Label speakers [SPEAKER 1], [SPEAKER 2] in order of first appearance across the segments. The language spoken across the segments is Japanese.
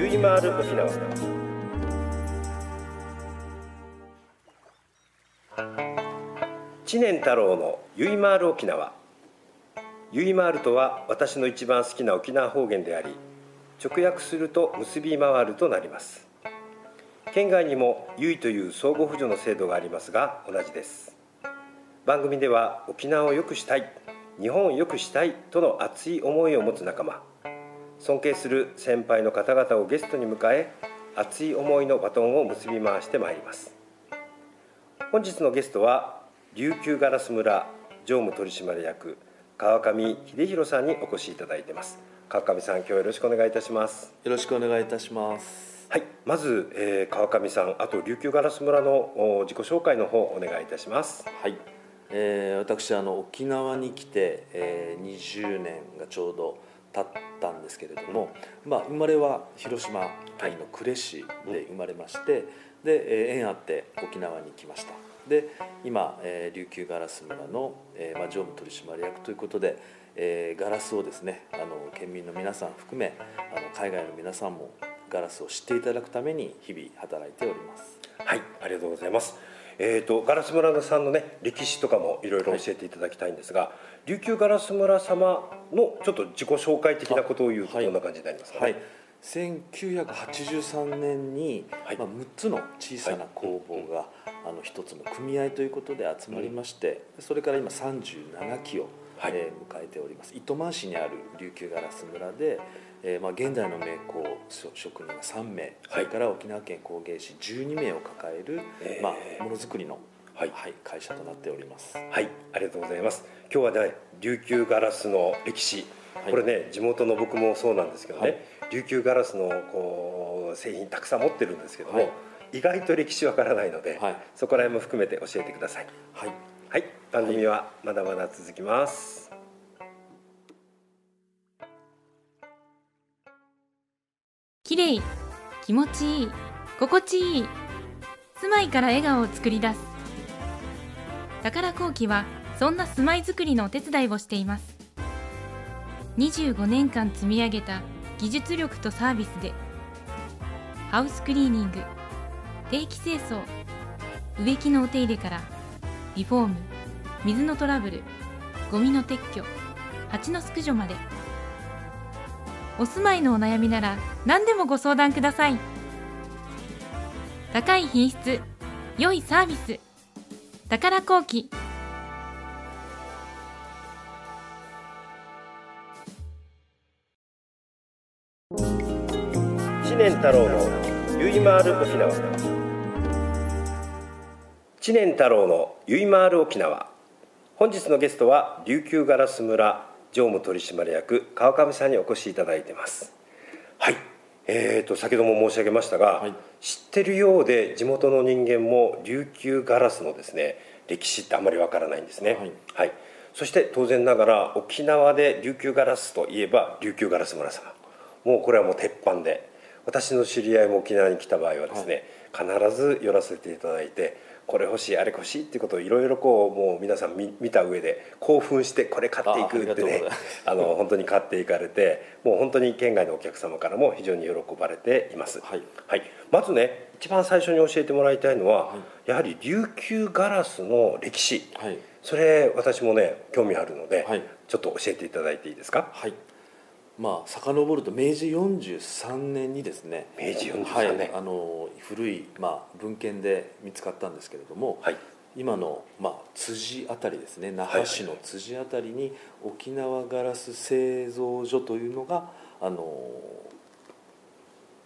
[SPEAKER 1] ゆいまる沖縄知念太郎のゆいまーる沖縄。ゆいまーるとは私の一番好きな沖縄方言であり直訳すると結び回るとなります。県外にもゆいという相互扶助の制度がありますが同じです。番組では沖縄を良くしたい日本を良くしたいとの熱い思いを持つ仲間尊敬する先輩の方々をゲストに迎え熱い思いのバトンを結び回してまいります。本日のゲストは琉球ガラス村常務取締役川上秀弘さんにお越しいただいてます。川上さん今日よろしくお願いいたします。
[SPEAKER 2] よろしくお願いいたします。
[SPEAKER 1] はいまず、えー、川上さんあと琉球ガラス村の自己紹介の方お願いいたします。
[SPEAKER 2] はい、えー、私あの沖縄に来て、えー、20年がちょうど経ったんですけれども、まあ、生まれは広島県の呉市で生まれまして、で、えー、縁あって沖縄に来ました。で今、えー、琉球ガラス村の、えーまあ、常務取締役ということで、えー、ガラスをですねあの県民の皆さん含めあの海外の皆さんもガラスを知っていただくために日々働いております。
[SPEAKER 1] はいありがとうございますえーと、ガラス村さんのね歴史とかもいろいろ教えていただきたいんですが、はい、琉球ガラス村様のちょっと自己紹介的なことを言うとどんな感じになりますか、ね、はい。
[SPEAKER 2] 1983年に、はい、まあ、6つの小さな工房が、はい、あの一つの組合ということで集まりまして、うん、それから今37期を、はい、えー、迎えております。糸満市にある琉球ガラス村で、えーまあ、現在の名工職人が3名、それから沖縄県工芸士12名を抱える、えー、まあ、ものづくりの、はい、はい、会社となっております。
[SPEAKER 1] はい。ありがとうございます。今日はね琉球ガラスの歴史。これね地元の僕もそうなんですけどね、琉球ガラスのこう製品たくさん持ってるんですけども、はい、意外と歴史わからないので、はい、そこら辺も含めて教えてください。はい、はい、番組はまだまだ続きます。
[SPEAKER 3] 綺麗気持ちいい心地いい住まいから笑顔を作り出す。宝工機はそんな住まいづくりのお手伝いをしています。25年間積み上げた技術力とサービスでハウスクリーニング定期清掃植木のお手入れからリフォーム水のトラブルゴミの撤去蜂の駆除まで。お住まいのお悩みなら何でもご相談ください。高い品質良いサービス宝工機
[SPEAKER 1] 年太郎のゆいまーる沖縄。知念太郎のゆいまーる沖縄。本日のゲストは琉球ガラス村常務取締役川上さんにお越しいただいてます。はい。えーと、先ほども申し上げましたが、はい、知ってるようで地元の人間も琉球ガラスのですね歴史ってあまりわからないんですね、はい、はい、そして当然ながら沖縄で琉球ガラスといえば琉球ガラス村様。もうこれはもう鉄板で。私の知り合いも沖縄に来た場合はですね、はい、必ず寄らせていただいてこれ欲しいあれ欲しいっていうことをいろいろこうもう皆さん見見た上で興奮してこれ買っていくってね あの本当に買っていかれてもう本当に県外のお客様からも非常に喜ばれています、はい、はい、まずね一番最初に教えてもらいたいのは、はい、やはり琉球ガラスの歴史、はい、それ私もね興味あるので、ちょっと教えていただいていいですか？
[SPEAKER 2] はいまあ遡ると明治43年にですね
[SPEAKER 1] 明治43
[SPEAKER 2] 年、はい、あの古い、まあ、文献で見つかったんですけれども、はい、今の、まあ、辻あたりですね那覇市の辻あたりに沖縄ガラス製造所というのがあの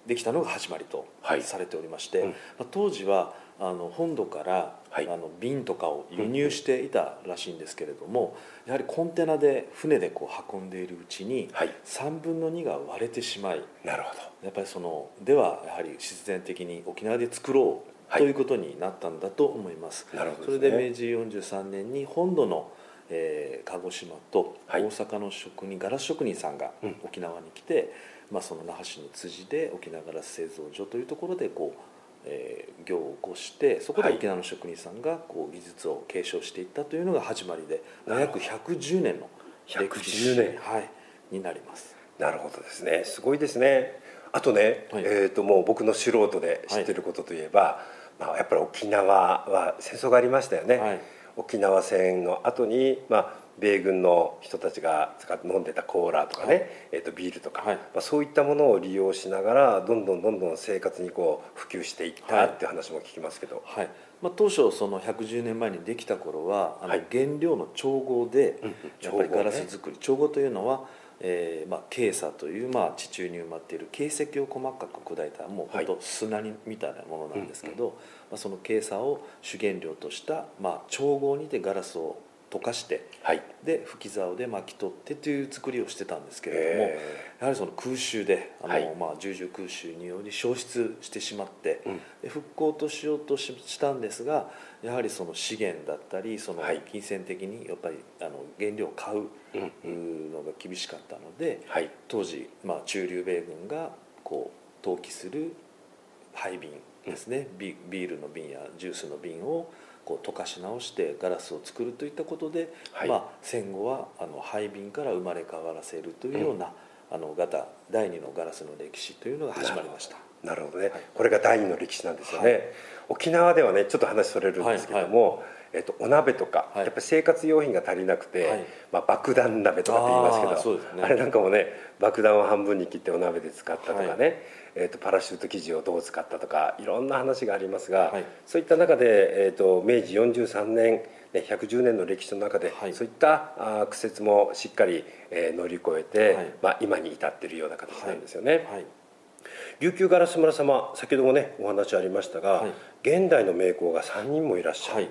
[SPEAKER 2] できたのが始まりと
[SPEAKER 1] はい。
[SPEAKER 2] されておりまして、
[SPEAKER 1] うん。
[SPEAKER 2] まあ、当時はあの本土から、
[SPEAKER 1] はい。
[SPEAKER 2] あの瓶とかを輸入していたらしいんですけれども、やはりコンテナで船でこう運んでいるうちに、
[SPEAKER 1] はい。
[SPEAKER 2] 3分の2が割れてしまい
[SPEAKER 1] なるほど。
[SPEAKER 2] やっぱりそのではやはり必然的に沖縄で作ろう
[SPEAKER 1] はい。
[SPEAKER 2] ということになったんだと思います、
[SPEAKER 1] なるほど
[SPEAKER 2] それで明治43年に本土の、えー鹿児島と
[SPEAKER 1] はい。
[SPEAKER 2] 大阪の職人、ガラス職人さんが
[SPEAKER 1] うん。
[SPEAKER 2] 沖縄に来て、まあ、その那覇市の辻で沖縄ガラス製造所というところでこう、えー業を起こしてそこで
[SPEAKER 1] はい。
[SPEAKER 2] 沖縄の職人さんがこう技術を継承していったというのが始まりで、まあ
[SPEAKER 1] なるほ
[SPEAKER 2] 約110年の歴史
[SPEAKER 1] 110年
[SPEAKER 2] はい、になります。
[SPEAKER 1] なるほどですね。すごいですね。あとね、
[SPEAKER 2] はい。
[SPEAKER 1] えー、ともう僕の素人で知ってることといえば、まあ、やっぱり沖縄は戦争がありましたよね、
[SPEAKER 2] はい
[SPEAKER 1] 沖縄戦の後にまあ米軍の人たちが使って飲んでたコーラとかね、
[SPEAKER 2] はい。
[SPEAKER 1] えー、とビールとか、
[SPEAKER 2] はい。
[SPEAKER 1] まあ、そういったものを利用しながらどんどんどんどん生活にこう普及していった
[SPEAKER 2] はい。
[SPEAKER 1] っていう話も聞きますけど、
[SPEAKER 2] はい。まあ、当初その110年前にできた頃はあの
[SPEAKER 1] はい。
[SPEAKER 2] 原料の調合でやっぱりガラス作り調合というのは、えーまあ、ケーサという、まあ、地中に埋まっている形石を細かく砕いたもう
[SPEAKER 1] はい。
[SPEAKER 2] 本当砂にみたいなものなんですけど、まあ、そのケーサを主原料とした、まあ、調合にてガラスを溶かして
[SPEAKER 1] はい。
[SPEAKER 2] で吹き竿で巻き取ってという作りをしてたんですけれども
[SPEAKER 1] へ
[SPEAKER 2] やはりその空襲であの、
[SPEAKER 1] はい。
[SPEAKER 2] まあ、重々空襲により消失してしまって、
[SPEAKER 1] うん。
[SPEAKER 2] で復興としようとししたんですがやはりその資源だったりその
[SPEAKER 1] はい。
[SPEAKER 2] 金銭的にやっぱりあの原料を買う
[SPEAKER 1] うん
[SPEAKER 2] のが厳しかったので
[SPEAKER 1] はい。
[SPEAKER 2] 当時、まあ、中流米軍がこう投棄する廃瓶ですね、ビビールの瓶やジュースの瓶をこう溶かし直してガラスを作るといったことで、
[SPEAKER 1] はい。
[SPEAKER 2] まあ、戦後はあの廃瓶から生まれ変わらせるというような、あのガタ第二のガラスの歴史というのが始まりました。
[SPEAKER 1] なるほどね、
[SPEAKER 2] はい。
[SPEAKER 1] これが第二の歴史なんですよね、
[SPEAKER 2] はい。
[SPEAKER 1] 沖縄ではねちょっと話それるんですけども、えっと、お鍋とか、
[SPEAKER 2] はい。
[SPEAKER 1] やっぱり生活用品が足りなくて、
[SPEAKER 2] はい。
[SPEAKER 1] まあ、爆弾鍋とかって言いますけど
[SPEAKER 2] あすね。
[SPEAKER 1] あれなんかもね爆弾を半分に切ってお鍋で使ったとかね、
[SPEAKER 2] はい
[SPEAKER 1] えっと、パラシュート生地をどう使ったとかいろんな話がありますが、
[SPEAKER 2] はい。
[SPEAKER 1] そういった中で、えっと、明治43年ね、110年の歴史の中で、
[SPEAKER 2] はい。
[SPEAKER 1] そういった苦節もしっかり、えー乗り越えて、
[SPEAKER 2] はい。
[SPEAKER 1] まあ、今に至っているような形なんですよね。
[SPEAKER 2] はい。
[SPEAKER 1] 琉球ガラス村様先ほどもねお話ありましたが、
[SPEAKER 2] はい。
[SPEAKER 1] 現代の名工が3人もいらっしゃる、
[SPEAKER 2] はい。
[SPEAKER 1] ね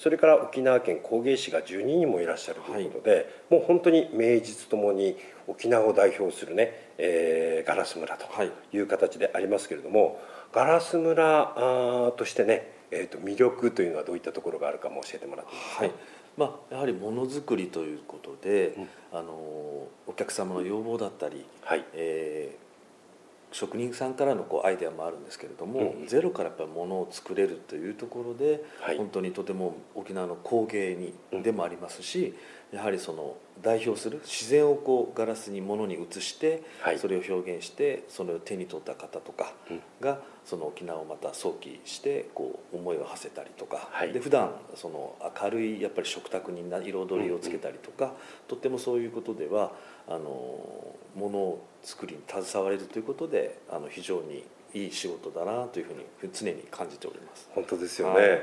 [SPEAKER 1] それから沖縄県工芸士が12人もいらっしゃるということで、もう本当に名実ともに沖縄を代表するね、えーガラス村と
[SPEAKER 2] はい。
[SPEAKER 1] いう形でありますけれども、ガラス村としてね、えー、と魅力というのはどういったところがあるかも教えてもらっていいですか、
[SPEAKER 2] はい。まあ、やはりものづくりということで、
[SPEAKER 1] うん。
[SPEAKER 2] あのお客様の要望だったり、
[SPEAKER 1] はい。
[SPEAKER 2] えー職人さんからのこうアイデアもあるんですけれども、
[SPEAKER 1] うん。
[SPEAKER 2] ゼロからやっぱりものを作れるというところで、
[SPEAKER 1] はい。
[SPEAKER 2] 本当にとても沖縄の工芸に
[SPEAKER 1] うん。
[SPEAKER 2] でもありますし、やはりその代表する自然をこうガラスにものに移して、
[SPEAKER 1] はい。
[SPEAKER 2] それを表現してそれを手に取った方とか
[SPEAKER 1] うん。
[SPEAKER 2] がその沖縄をまた想起してこう思いを馳せたりとか、
[SPEAKER 1] はい。
[SPEAKER 2] で普段その明るいやっぱり食卓にな彩りをつけたりとか、とってもそういうことではあのものを作りに携われるということであの非常にいい仕事だなというふうに常に感じております。
[SPEAKER 1] 本当ですよね、
[SPEAKER 2] はい。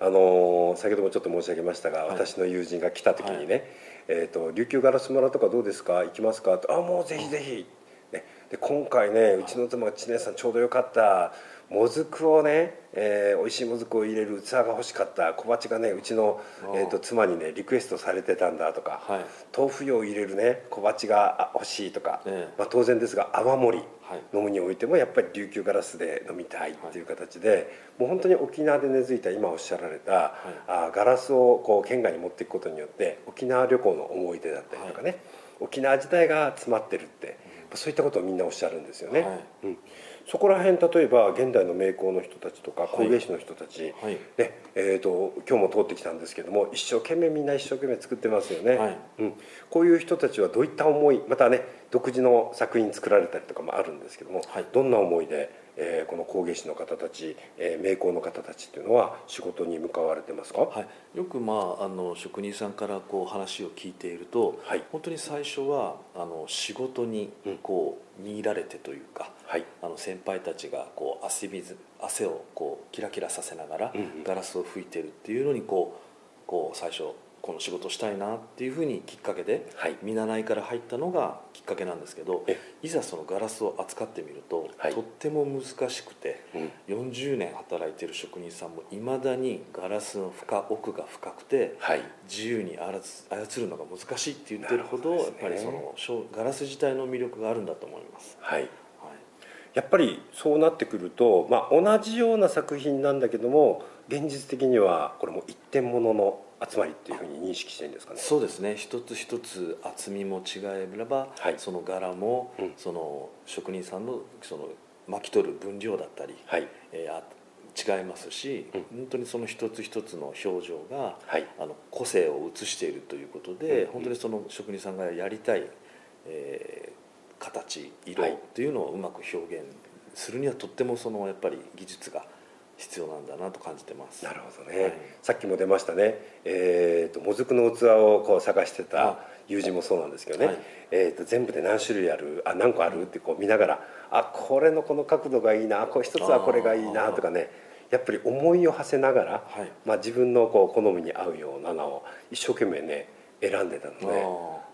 [SPEAKER 1] あの先ほどもちょっと申し上げましたが、
[SPEAKER 2] はい。
[SPEAKER 1] 私の友人が来た時にね「
[SPEAKER 2] はい
[SPEAKER 1] えー、と琉球ガラス村とかどうですか？行きますか?」と「あもうぜひぜひ」ね、で今回ねうちの妻が「知念さんちょうどよかった。もずくをね、えー、美味しいもずくを入れる器が欲しかった。小鉢がねうちの、えー、と妻にねリクエストされてたんだ」とか、
[SPEAKER 2] はい。
[SPEAKER 1] 豆腐用を入れるね小鉢があ欲しいとか、
[SPEAKER 2] ええ。
[SPEAKER 1] まあ、当然ですが泡盛
[SPEAKER 2] はい。
[SPEAKER 1] 飲むにおいてもやっぱり琉球ガラスで飲みたいっていう形で、もう本当に沖縄で根付いた今おっしゃられた、あガラスをこう県外に持っていくことによって沖縄旅行の思い出だったりとかね、沖縄自体が詰まってるって、そういったことをみんなおっしゃるんですよね。
[SPEAKER 2] はい。
[SPEAKER 1] うんそこら辺例えば現代の名工の人たちとか工芸士の人たち、
[SPEAKER 2] はい。
[SPEAKER 1] ねえー、と今日も通ってきたんですけども一生懸命みんな一生懸命作ってますよね、
[SPEAKER 2] はい。
[SPEAKER 1] うん、こういう人たちはどういった思いまたね独自の作品作られたりとかもあるんですけども、
[SPEAKER 2] はい。
[SPEAKER 1] どんな思いで、えーこの工芸士の方たち、えー名工の方たちっていうのは仕事に向かわれてますか、
[SPEAKER 2] はい、よく、まあ、あの職人さんからこう話を聞いていると、
[SPEAKER 1] はい。
[SPEAKER 2] 本当に最初はあの仕事にこう見入られてというか、
[SPEAKER 1] はい。
[SPEAKER 2] あの先輩たちがこう汗水汗をこうキラキラさせながらガラスを吹いてるっていうのにこうこう最初この仕事したいなっていうふうにきっかけで、
[SPEAKER 1] はい。
[SPEAKER 2] 見習いから入ったのがきっかけなんですけど
[SPEAKER 1] え
[SPEAKER 2] いざそのガラスを扱ってみると、
[SPEAKER 1] はい。
[SPEAKER 2] とっても難しくて
[SPEAKER 1] うん。
[SPEAKER 2] 40年働いてる職人さんもいまだにガラスの深奥が深くて
[SPEAKER 1] はい。
[SPEAKER 2] 自由に操操るのが難しいって言ってるほど
[SPEAKER 1] ね。
[SPEAKER 2] やっぱりそのガラス自体の魅力があるんだと思います、
[SPEAKER 1] はい。
[SPEAKER 2] はい。
[SPEAKER 1] やっぱりそうなってくると、まあ、同じような作品なんだけども現実的にはこれも一点物の集まりっていうふうに認識してるんですかね。
[SPEAKER 2] そうですね。一つ一つ厚みも違えれば、
[SPEAKER 1] はい。
[SPEAKER 2] その柄も、
[SPEAKER 1] うん。
[SPEAKER 2] その職人さんのその巻き取る分量だったり、
[SPEAKER 1] はい。
[SPEAKER 2] えーあ違いますし、
[SPEAKER 1] うん。
[SPEAKER 2] 本当にその一つ一つの表情が
[SPEAKER 1] はい。
[SPEAKER 2] あの個性を映しているということで、
[SPEAKER 1] うん。
[SPEAKER 2] 本当にその職人さんがやりたい、えー形色
[SPEAKER 1] はい。
[SPEAKER 2] というのをうまく表現するにはとってもそのやっぱり技術が必要なんだなと感じてます。
[SPEAKER 1] なるほどね、
[SPEAKER 2] はい。
[SPEAKER 1] さっきも出ましたね、えー、ともずくの器をこう探してた
[SPEAKER 2] あ
[SPEAKER 1] 友人もそうなんですけどね、
[SPEAKER 2] はい。
[SPEAKER 1] えー、と全部で何種類あるあ何個あるってこう見ながらあこれのこの角度がいいなこれ一つはこれがいいなとかね。やっぱり思いを馳せながら、
[SPEAKER 2] はい。
[SPEAKER 1] まあ、自分のこう好みに合うようなのを一生懸命ね選んでたので、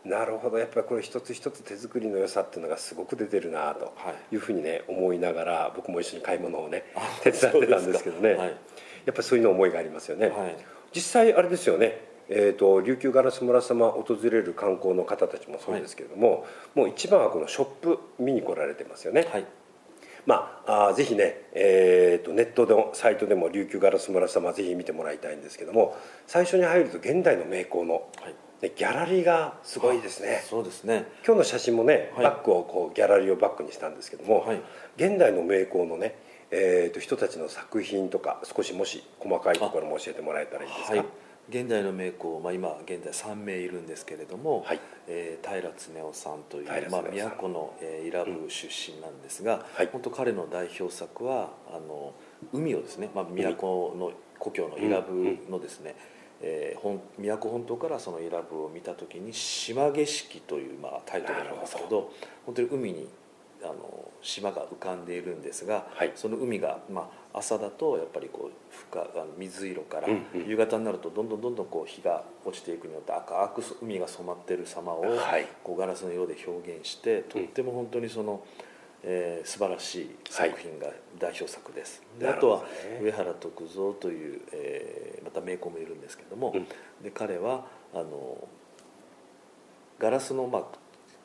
[SPEAKER 1] なるほど。やっぱりこれ一つ一つ手作りの良さっていうのがすごく出てるなと
[SPEAKER 2] はい。
[SPEAKER 1] いうふうにね思いながら僕も一緒に買い物をね
[SPEAKER 2] あ
[SPEAKER 1] 手伝ってたんですけどね、
[SPEAKER 2] はい。
[SPEAKER 1] やっぱりそういうの思いがありますよね、
[SPEAKER 2] はい。
[SPEAKER 1] 実際あれですよね、えー、と琉球ガラス村様訪れる観光の方たちもそうですけれども、もう一番はこのショップ見に来られてますよね、
[SPEAKER 2] はい。
[SPEAKER 1] まあ、あーぜひね、えー、とネットのサイトでも琉球ガラス村様ぜひ見てもらいたいんですけども最初に入ると現代の名工の、
[SPEAKER 2] はい
[SPEAKER 1] ね、ギャラリーがすごいですね。
[SPEAKER 2] そうですね。
[SPEAKER 1] 今日の写真もね、
[SPEAKER 2] はい。
[SPEAKER 1] バッグをこうギャラリーをバックにしたんですけども、
[SPEAKER 2] はい。
[SPEAKER 1] 現代の名工のね、えー、と人たちの作品とか少しもし細かいところも教えてもらえたらいいですか？
[SPEAKER 2] はい、現代の名工、まあ、今現在3名いるんですけれども、
[SPEAKER 1] はい。
[SPEAKER 2] えー平恒夫さんというまあ、都の、えー伊良部出身なんですが、
[SPEAKER 1] はい。
[SPEAKER 2] 本当彼の代表作はあの海をですね、まあ、都の故郷の伊良部のですね、えー本都本島からその伊良部を見た時に「島景色」という、まあ、タイトルなんですけ
[SPEAKER 1] な
[SPEAKER 2] ど。本当に海にあの島が浮かんでいるんですが、
[SPEAKER 1] はい。
[SPEAKER 2] その海が、まあ、朝だとやっぱりこう深あの水色から、
[SPEAKER 1] うんうん。
[SPEAKER 2] 夕方になるとどんどんどんどんこう日が落ちていくによって赤く海が染まっている様を、
[SPEAKER 1] はい。
[SPEAKER 2] こうガラスの色で表現してとっても本当にその、えー素晴らしい作品が代表作です、であとは上原徳三という、えーまた名工もいるんですけども、
[SPEAKER 1] うん。
[SPEAKER 2] で彼はあのガラスの、まあ、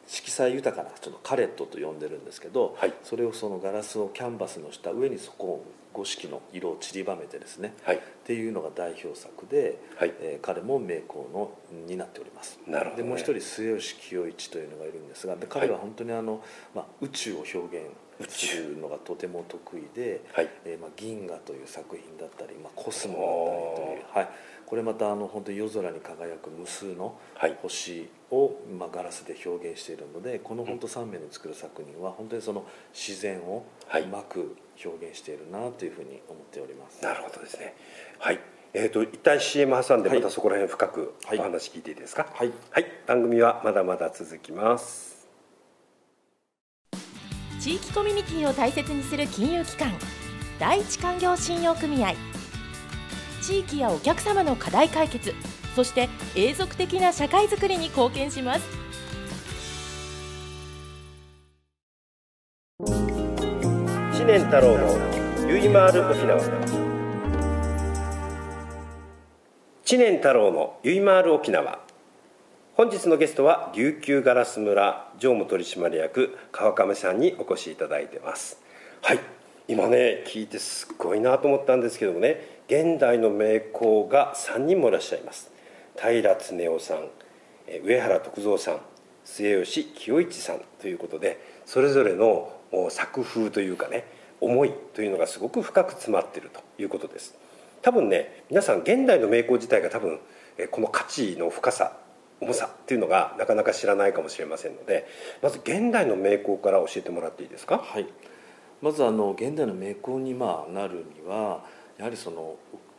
[SPEAKER 2] 色彩豊かなちょっとカレットと呼んでるんですけど、
[SPEAKER 1] はい。
[SPEAKER 2] それをそのガラスをキャンバスの下上にそこを五色の色を散りばめてですね、
[SPEAKER 1] はい。
[SPEAKER 2] っていうのが代表作で、
[SPEAKER 1] はい。
[SPEAKER 2] えー彼も名工のになっております。
[SPEAKER 1] なるほどね。
[SPEAKER 2] でもう一人末吉清一というのがいるんですがで彼は本当にあの、まあ、宇宙を表現するのがとても得意で「
[SPEAKER 1] はい。
[SPEAKER 2] えーまあ、銀河」という作品だったり「まあ、コスモ」だったりという、はい、これまたあの本当に夜空に輝く無数の
[SPEAKER 1] はい。
[SPEAKER 2] 星を、まあ、ガラスで表現しているのでこの本当3名の作る作品は本当にその自然を
[SPEAKER 1] はい。う
[SPEAKER 2] まく表現しているなというふうに思っております。
[SPEAKER 1] なるほどですね。はい。えー、と一旦 CM 挟んで
[SPEAKER 2] はい。
[SPEAKER 1] またそこら辺深く
[SPEAKER 2] はい。
[SPEAKER 1] お話聞いていいですか？
[SPEAKER 2] はい。
[SPEAKER 1] はい、番組はまだまだ続きます。
[SPEAKER 4] 地域コミュニティを大切にする金融機関第一勧業信用組合地域やお客様の課題解決そして永続的な社会づくりに貢献します。
[SPEAKER 1] 知念太郎のゆいまーる沖縄。知念太郎のゆいまーる沖縄。本日のゲストは琉球ガラス村常務取締役川上さんにお越しいただいてます。はい。今ね聞いてすっごいなと思ったんですけどもね現代の名工が3人もいらっしゃいます。平恒夫さん上原徳三さん末吉清一さんということでそれぞれの作風というかね思いというのがすごく深く詰まっているということです。多分ね皆さん現代の名工自体が多分この価値の深さ重さっていうのがなかなか知らないかもしれませんのでまず現代の名工から教えてもらっていいですか？
[SPEAKER 2] はい、まずあの現代の名工にまあなるにはやはりその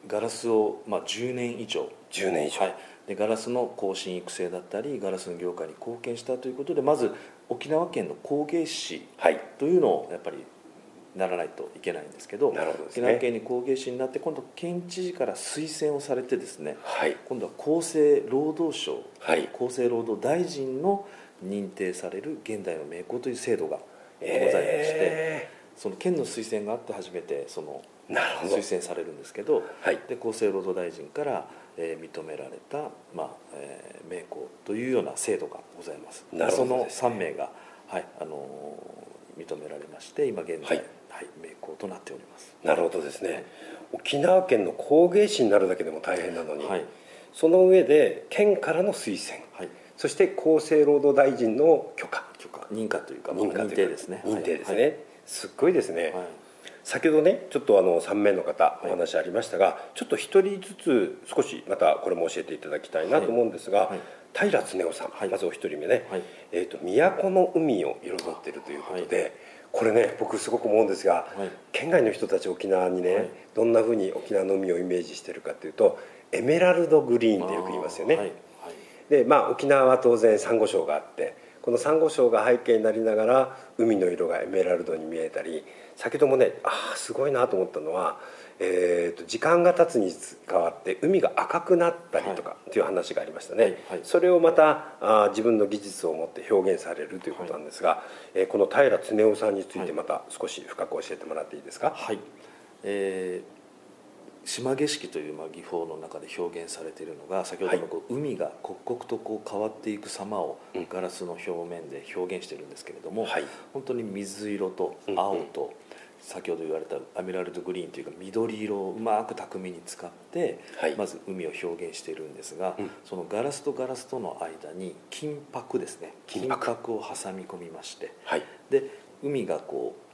[SPEAKER 2] ガラスをまあ10年以上。
[SPEAKER 1] 10年以上。
[SPEAKER 2] はい、でガラスの更新育成だったりガラスの業界に貢献したということでまず沖縄県の工芸士
[SPEAKER 1] はい。
[SPEAKER 2] というのをやっぱりならないといけないんですけど
[SPEAKER 1] ね。
[SPEAKER 2] 沖縄県に工芸士になって今度県知事から推薦をされてですね
[SPEAKER 1] はい。
[SPEAKER 2] 今度は厚生労働省、
[SPEAKER 1] はい。
[SPEAKER 2] 厚生労働大臣の認定される現代の名工という制度がございまして、
[SPEAKER 1] え
[SPEAKER 2] その県の推薦があって初めてその推薦されるんですけど、
[SPEAKER 1] はい。
[SPEAKER 2] で厚生労働大臣から、えー認められた、まあえー名工というような制度がございます。
[SPEAKER 1] なるほどですね。
[SPEAKER 2] その3名が、はいあのー認められまして今現在、
[SPEAKER 1] は
[SPEAKER 2] はいい名工となっております。
[SPEAKER 1] なるほどですね。沖縄県の工芸士になるだけでも大変なのに、
[SPEAKER 2] はい。
[SPEAKER 1] その上で県からの推薦。
[SPEAKER 2] はい。
[SPEAKER 1] そして厚生労働大臣の許可。
[SPEAKER 2] 許可。認可というか、まあ
[SPEAKER 1] 認可というか。
[SPEAKER 2] 認定ですね。
[SPEAKER 1] 認定ですね、
[SPEAKER 2] はい。
[SPEAKER 1] すっごいですね、
[SPEAKER 2] はい
[SPEAKER 1] 先ほどねちょっとあの3名の方
[SPEAKER 2] い。
[SPEAKER 1] お話ありましたが、ちょっと一人ずつ少しまたこれも教えていただきたいなと思うんですが、
[SPEAKER 2] はい。
[SPEAKER 1] 平恒夫さん、
[SPEAKER 2] はい。
[SPEAKER 1] まずお一人目ね、
[SPEAKER 2] はい。
[SPEAKER 1] えーと「都の海を彩っている」ということで、これね僕すごく思うんですが、
[SPEAKER 2] はい。
[SPEAKER 1] 県外の人たち沖縄にね、
[SPEAKER 2] はい。
[SPEAKER 1] どんなふうに沖縄の海をイメージしてるかというとエメラルドグリーンってよく言いますよね。
[SPEAKER 2] はい。はい。
[SPEAKER 1] でまあ沖縄は当然サンゴ礁があってこのサンゴ礁が背景になりながら海の色がエメラルドに見えたり先ほどもねああすごいなと思ったのは、えーと時間が経つに変わって海が赤くなったりとかっていう話がありましたね、
[SPEAKER 2] はいはい。
[SPEAKER 1] それをまたあー自分の技術を持って表現されるということなんですが、えーこの平恒夫さんについてまた少し深く教えてもらっていいですか、
[SPEAKER 2] はい、えー島景色というまあ技法の中で表現されているのが先ほどのこう海が刻々とこう変わっていく様を
[SPEAKER 1] うん。
[SPEAKER 2] ガラスの表面で表現しているんですけれども、
[SPEAKER 1] はい。
[SPEAKER 2] 本当に水色と青と、先ほど言われたアメラルドグリーンというか緑色をうまく巧みに使って、
[SPEAKER 1] はい。
[SPEAKER 2] まず海を表現しているんですが、
[SPEAKER 1] うん。
[SPEAKER 2] そのガラスとガラスとの間に金箔ですね。
[SPEAKER 1] 金箔。
[SPEAKER 2] を挟み込みまして
[SPEAKER 1] はい。
[SPEAKER 2] で海がこう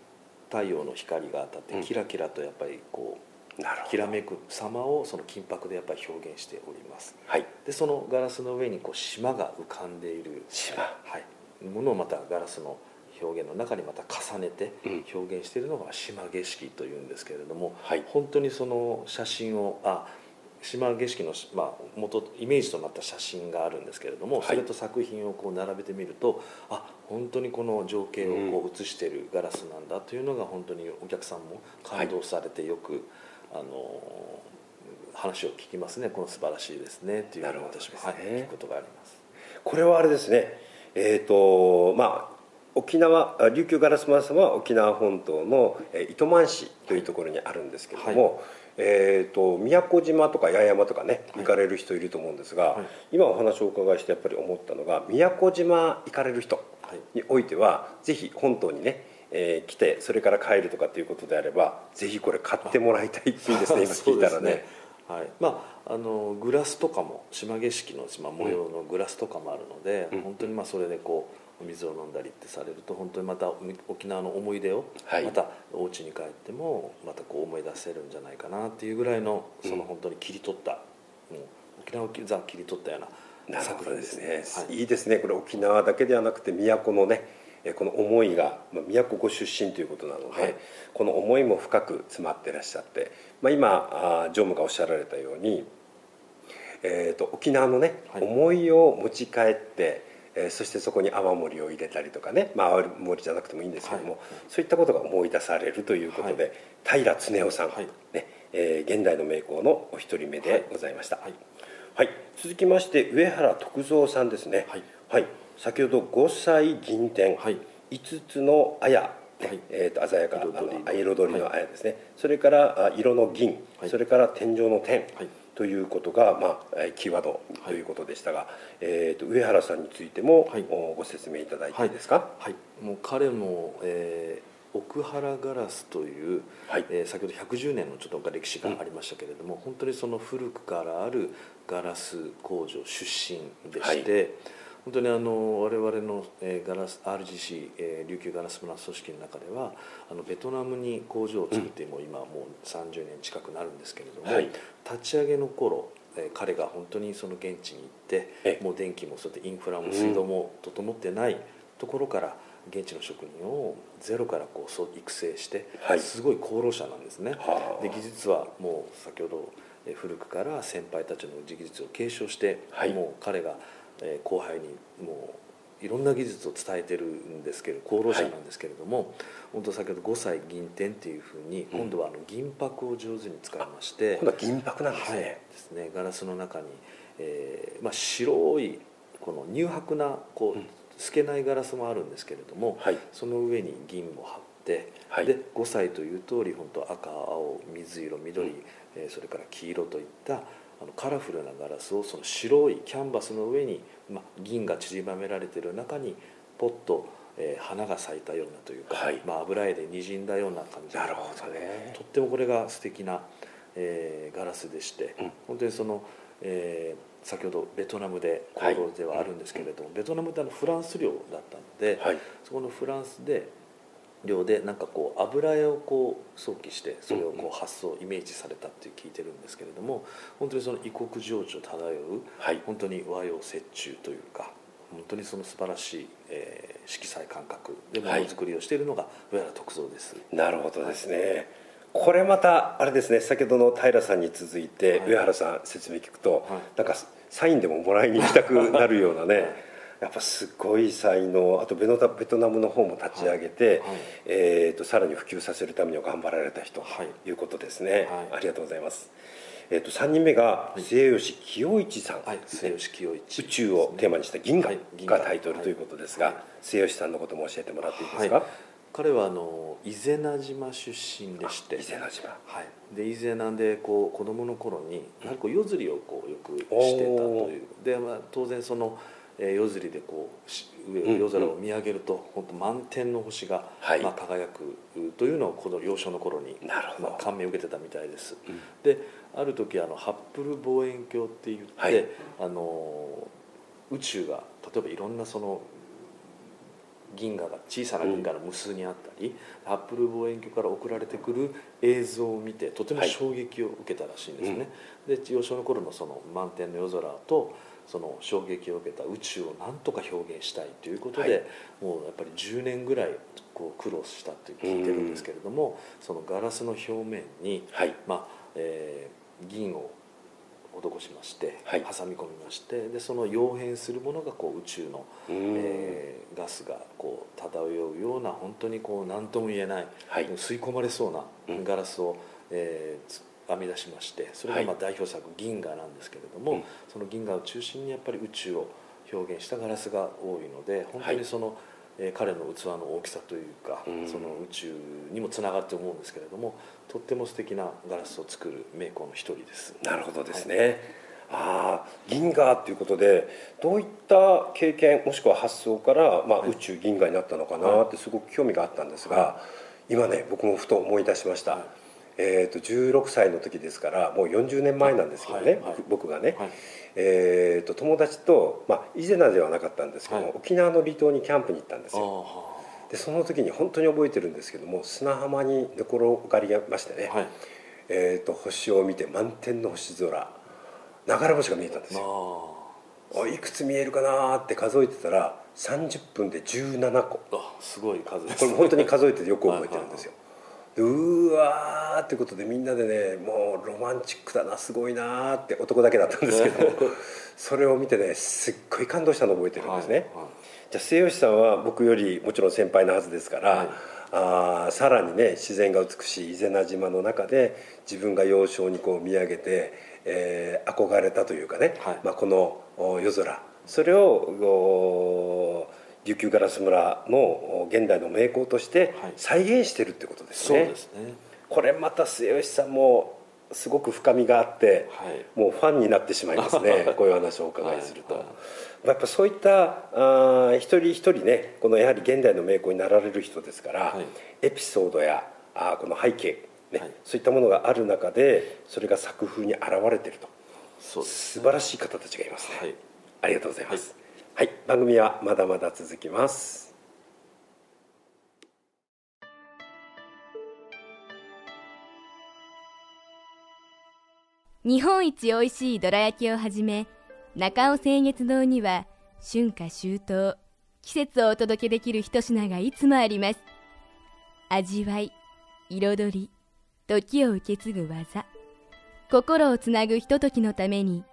[SPEAKER 2] 太陽の光が当たっ
[SPEAKER 1] うん
[SPEAKER 2] てキラキラとやっぱりこうきらめく様をその金箔でやっぱり表現しております。
[SPEAKER 1] はい。
[SPEAKER 2] でそのガラスの上にこう島が浮かんでいる
[SPEAKER 1] 島。
[SPEAKER 2] はい、ものをまたガラスの表現の中にまた重ねて
[SPEAKER 1] うん。
[SPEAKER 2] 表現しているのが島景色というんですけれども、
[SPEAKER 1] はい。
[SPEAKER 2] 本当にその写真をあ島景色の、まあ、元イメージとなった写真があるんですけれども、
[SPEAKER 1] はい。
[SPEAKER 2] それと作品をこう並べてみるとあ本当にこの情景をこう映しているガラスなんだというのが本当にお客さんも感動されてよく、あの話を聞きますね。この素晴らしいですね。っていうのを
[SPEAKER 1] なるほど
[SPEAKER 2] 私も、
[SPEAKER 1] ね。
[SPEAKER 2] はい、聞くことがあります。
[SPEAKER 1] これはあれですね。えっ、とまあ沖縄あ琉球ガラスマ様は沖縄本島のえー糸満市というところにあるんですけれども、えー、と宮古島とか八重山とかね行かれる人いると思うんですが、
[SPEAKER 2] はい。
[SPEAKER 1] 今お話をお伺いしてやっぱり思ったのが宮古島行かれる人
[SPEAKER 2] はい
[SPEAKER 1] においてはぜひ本島にね、えー来てそれから帰るとかっていうことであればぜひこれ買ってもらいたいっていいですね今聞いたらね。
[SPEAKER 2] そうですはい。まあ、あのグラスとかも島景色の島模様のグラスとかもあるので、
[SPEAKER 1] うん。
[SPEAKER 2] 本当にまあそれでこうお水を飲んだりってされると本当にまた沖縄の思い出を、
[SPEAKER 1] はい。
[SPEAKER 2] またお家に帰ってもまたこう思い出せるんじゃないかなっていうぐらいのその本当に切り取った、もう沖縄をザ切り取ったような
[SPEAKER 1] なるほどですね、
[SPEAKER 2] はい。
[SPEAKER 1] い、いですね。これ沖縄だけではなくて都のねえーこの思いが、まあ、都ご出身ということなので、
[SPEAKER 2] はい。
[SPEAKER 1] この思いも深く詰まってらっしゃって、まあ、今常務がおっしゃられたように、えー、と沖縄のね、
[SPEAKER 2] はい。
[SPEAKER 1] 思いを持ち帰って、えーそしてそこに泡盛を入れたりとかね、まあ、泡盛じゃなくてもいいんですけども、
[SPEAKER 2] はい。
[SPEAKER 1] そういったことが思い出されるということで、平恒夫さん、
[SPEAKER 2] はい。
[SPEAKER 1] ねえー現代の名工のお一人目でございました。
[SPEAKER 2] はい。
[SPEAKER 1] はい、続きまして上原徳蔵さんですね。
[SPEAKER 2] はい、
[SPEAKER 1] 先ほど5歳銀天、
[SPEAKER 2] はい。
[SPEAKER 1] 5つの綾、ね。
[SPEAKER 2] はい。
[SPEAKER 1] えー、と鮮やかな
[SPEAKER 2] 彩りの。
[SPEAKER 1] 綾ですね、それからあ色の銀、
[SPEAKER 2] はい。
[SPEAKER 1] それから天井の天、
[SPEAKER 2] はい。
[SPEAKER 1] ということが、まあえー、キーワードということでしたが、えー、と上原さんについても、ご説明いただいていいですか、
[SPEAKER 2] はい、もう彼の、えー奥原ガラスという、
[SPEAKER 1] はい。
[SPEAKER 2] えー先ほど110年のちょっと歴史がありましたけれども、本当にその古くからあるガラス工場出身でして、本当にあの我々の、えーガラス RGC、えー琉球ガラス村組織の中ではあのベトナムに工場を作ってもう今もう30年近くなるんですけれども、
[SPEAKER 1] はい。
[SPEAKER 2] 立ち上げの頃えー彼が本当にその現地に行って
[SPEAKER 1] ええ。
[SPEAKER 2] もう電気もそうやってインフラも水道も整ってないところから現地の職人をゼロからこう育成して、
[SPEAKER 1] はい。
[SPEAKER 2] すごい功労者なんですね。
[SPEAKER 1] はあ。
[SPEAKER 2] で技術はもう先ほどえー古くから先輩たちの技術を継承して、
[SPEAKER 1] はい。
[SPEAKER 2] もう彼がえー後輩にもういろんな技術を伝えてるんですけど功労者なんですけれども、はい、本当先ほど5歳銀天っていうふうに今度はあの銀箔を上手に使いまして、
[SPEAKER 1] 今度は銀箔なんですね、はい、
[SPEAKER 2] ですね。ガラスの中に、えーまあ、白いこの乳白なこう、透けないガラスもあるんですけれども、はい、その上に銀を貼って、はい、で5歳という通り本当赤青水色緑、うん、えー、それから黄色といったあのカラフルなガラスをその白いキャンバスの上に、まあ、銀が散りばめられている中にポッと、えー、花が咲いたようなというか、はい、まあ、油絵でにじんだような感じ
[SPEAKER 1] なるほど、ね、
[SPEAKER 2] とってもこれが素敵な、えー、ガラスでして、うん、本当にその、えー、先ほどベトナムで行動ではあるんですけれども、はい、ベトナムってあのフランス領だったので、はい、そこのフランスで領でなんかこう油絵をこう想起してそれをこう発想イメージされたって聞いてるんですけれども本当にその異国情緒漂う、はい、本当に和洋折衷というか本当にその素晴らしい、えー、色彩感覚でものづくりをしているのが上原徳蔵です、
[SPEAKER 1] なるほどですね、これまたあれですね先ほどの平さんに続いて、上原さん説明聞くと、はい、なんかサインでももらいに行きたくなるようなね、やっぱすごい才能あとベノベトナムの方も立ち上げて、はいはい、えーと、さらに普及させるために頑張られた人とい。うことですね、はい、ありがとうございます。えーと、3人目が末吉清一さん、
[SPEAKER 2] はい、末吉清一。
[SPEAKER 1] 宇宙をテーマにした銀河がタイトルということですが、末吉さんのことも教えてもらっていいですか、
[SPEAKER 2] 彼はあの伊是名島出身でして。
[SPEAKER 1] 伊是名島。
[SPEAKER 2] はい。で伊是名でこう子供の頃にやはりこう夜釣りをこうよくしてたという。で、まあ、当然その夜釣りでこう上夜空を見上げると、うん。うん、本当満天の星が、はい、まあ、輝くというのをこの幼少の頃にまあ、感銘を受けてたみたいです、うん、である時あのハッブル望遠鏡って言って、はい、あの宇宙が例えばいろんなその銀河が小さな銀河の無数にあったり、うん、ハッブル望遠鏡から送られてくる映像を見てとても衝撃を受けたらしいんですね、はいうん、で幼少の頃のその満天の夜空とその衝撃を受けた宇宙をなんとか表現したいということで、はい、もうやっぱり10年ぐらいこう苦労したって聞いてるんですけれども、そのガラスの表面に、はい、まあえー、銀を施しまして、はい、挟み込みましてでその溶変するものがこう宇宙の、えー、ガスがこう漂うような本当にこう何とも言えない、はい、吸い込まれそうなガラスを、えー、編み出しましてそれがまあ代表作「銀河」なんですけれども、その銀河を中心にやっぱり宇宙を表現したガラスが多いので本当にその、え彼の器の大きさというか、その宇宙にもつながって思うんですけれどもとっても素敵なガラスを作る名工の一人です。
[SPEAKER 1] なるほどですね、はい、ああ銀河っていうことでどういった経験もしくは発想から、まあ、宇宙銀河になったのかなってすごく興味があったんですが、はい、今ね僕もふと思い出しました、はいえーと、16歳の時ですからもう40年前なんですけどね、はい、僕がね、はい、えーと、友達と、まあ、伊是名ではなかったんですけども、はい、沖縄の離島にキャンプに行ったんですよ。でその時に本当に覚えてるんですけども砂浜に寝転がりましてね、えーと、星を見て満天の星空流れ星が見えたんですよ。いくつ見えるかなって数えてたら30分で17個。
[SPEAKER 2] あすごい数です、
[SPEAKER 1] これ本当に数えてよく覚えてるんですようわーってことでみんなでねもうロマンチックだなすごいなって男だけだったんですけど それを見てねすっごい感動したのを覚えてるんですね、はいはい、じゃあ末吉さんは僕よりもちろん先輩なはずですから、はい、あさらにね自然が美しい伊是名島の中で自分が幼少にこう見上げて、えー、憧れたというかね、まあ、この夜空。それを琉球ガラス村の現代の名工として再現してるってことですね。はい、すね。これまた末吉さんもすごく深みがあって、はい、もうファンになってしまいますね。こういう話をお伺いすると、はい。はい、やっぱそういったあ一人一人ねこのやはり現代の名工になられる人ですから、エピソードやあこの背景、ねそういったものがある中でそれが作風に現れてると。そう、ね、素晴らしい方たちがいますね、ありがとうございます、はい、番組はまだまだ続きます。
[SPEAKER 5] 日本一おいしいどら焼きをはじめ中尾清月堂には春夏秋冬季節をお届けできる一品がいつもあります。味わい彩り時を受け継ぐ技心をつなぐひとときのために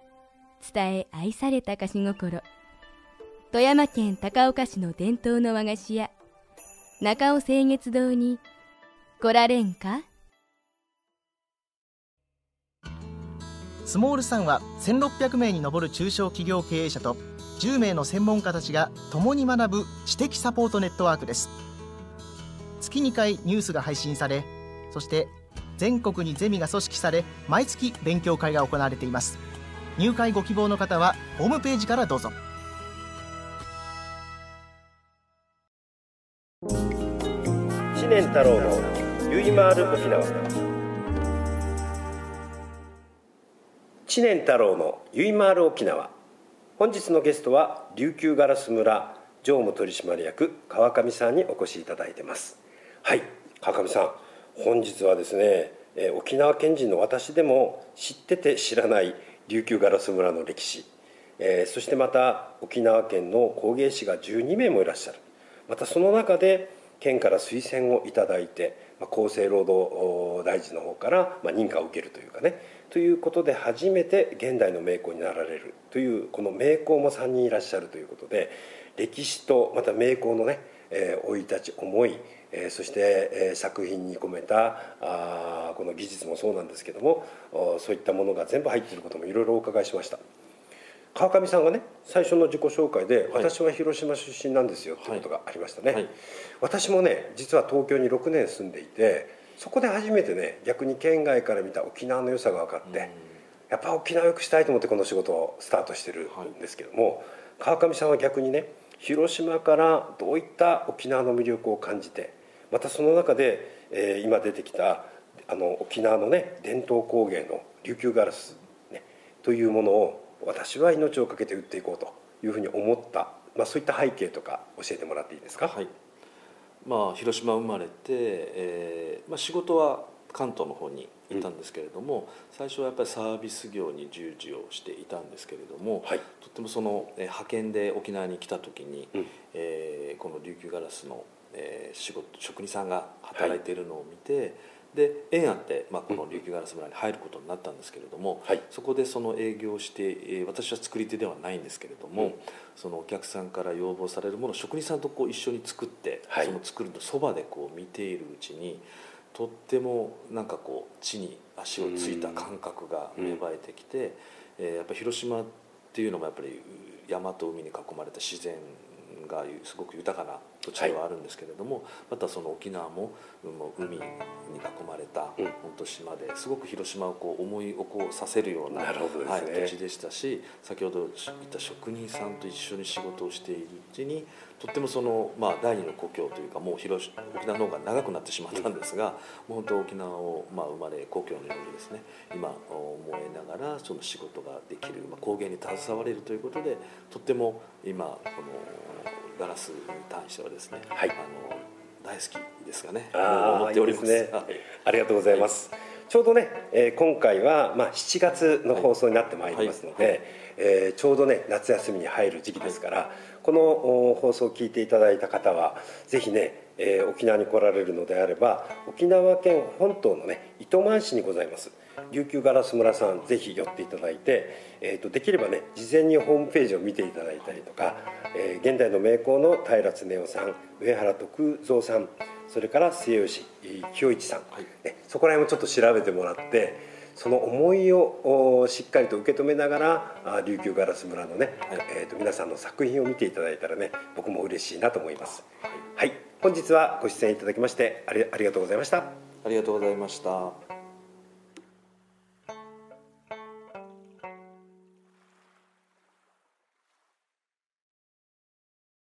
[SPEAKER 5] 伝え愛された菓子心。富山県高岡市の伝統の和菓子屋中尾清月堂に来られんか？
[SPEAKER 6] スモールさんは1600名に上る中小企業経営者と10名の専門家たちが共に学ぶ知的サポートネットワークです。月2回ニュースが配信されそして全国にゼミが組織され毎月勉強会が行われています。入会ご希望の方はホームページからどうぞ。
[SPEAKER 1] 知念太郎のゆいまる沖縄。知念太郎のゆいまる沖縄。本日のゲストは琉球ガラス村常務取締役川上さんにお越しいただいてます。はい川上さん。本日はですねえ沖縄県人の私でも知ってて知らない琉球ガラス村の歴史、えー、そしてまた沖縄県の工芸士が12名もいらっしゃる。またその中で県から推薦をいただいて、ま、厚生労働大臣の方から、ま、認可を受けるというかねということで初めて現代の名工になられるというこの名工も3人いらっしゃるということで歴史とまた名工のね生、い立ち思い、え、そして、え、作品に込めたあこの技術もそうなんですけどもそういったものが全部入っていることもいろいろお伺いしました。川上さんがね最初の自己紹介で、はい、私は広島出身なんですよ」ってい。うことがありましたね、はい、私もね実は東京に6年住んでいてそこで初めてね逆に県外から見た沖縄の良さが分かって、やっぱ沖縄よくしたいと思ってこの仕事をスタートしてるんですけども、はい、川上さんは逆にね広島からどういった沖縄の魅力を感じてまたその中で、えー、今出てきたあの沖縄のね伝統工芸の琉球ガラス、ね、というものを私は命を懸けて売っていこうというふうに思った、まあ、そういった背景とか教えてもらっていいですか？
[SPEAKER 2] はい。まあ、広島生まれて、えーまあ、仕事は関東の方にいたんですけれども、うん、最初はやっぱりサービス業に従事をしていたんですけれども、はい、とってもその、えー、派遣で沖縄に来た時に、うん、えー、この琉球ガラスの、えー、仕事職人さんが働いているのを見て、はいで縁あって、まあ、この琉球ガラス村に入ることになったんですけれども、はい、そこでその営業をして、え私は作り手ではないんですけれども、うん、そのお客さんから要望されるものを職人さんとこう一緒に作って、はい、その作るのそばでこう見ているうちにとってもなんかこう地に足をついた感覚が芽生えてきて、うん、えー、やっぱ広島っていうのもやっぱり山と海に囲まれた自然がすごく豊かな土地ではあるんですけれども、はい、またその沖縄も海に囲まれた本当島ですごく広島をこう思い起こさせるような、ね、はい、土地でしたし先ほど言った職人さんと一緒に仕事をしているうちにとってもその、まあ、第二の故郷というかもう広沖縄の方が長くなってしまったんですが、もう本当沖縄を、まあ、生まれ故郷のようにですね今思いながらその仕事ができる、まあ、工芸に携われるということでとっても今このガラスに対してはですね、はい、あの大好きですがね。思っております。ね、はい、
[SPEAKER 1] ありがとうございます、はい、ちょうどね、えー、今回は、まあ、7月の放送になってまいりますので、はい、えー、ちょうどね夏休みに入る時期ですから、この放送を聞いていただいた方はぜひね、えー、沖縄に来られるのであれば沖縄県本島のね糸満市にございます琉球ガラス村さんぜひ寄っていただいて、えーと、できればね事前にホームページを見ていただいたりとか、えー、現代の名工の平恒夫さん上原徳蔵さんそれから末吉清一さん、はいね、そこら辺もちょっと調べてもらってその思いをしっかりと受け止めながら琉球ガラス村のね、はい、えーと、皆さんの作品を見ていただいたらね僕も嬉しいなと思います。はい、本日はご出演いただきましてありがとうございました。
[SPEAKER 2] ありがとうございました。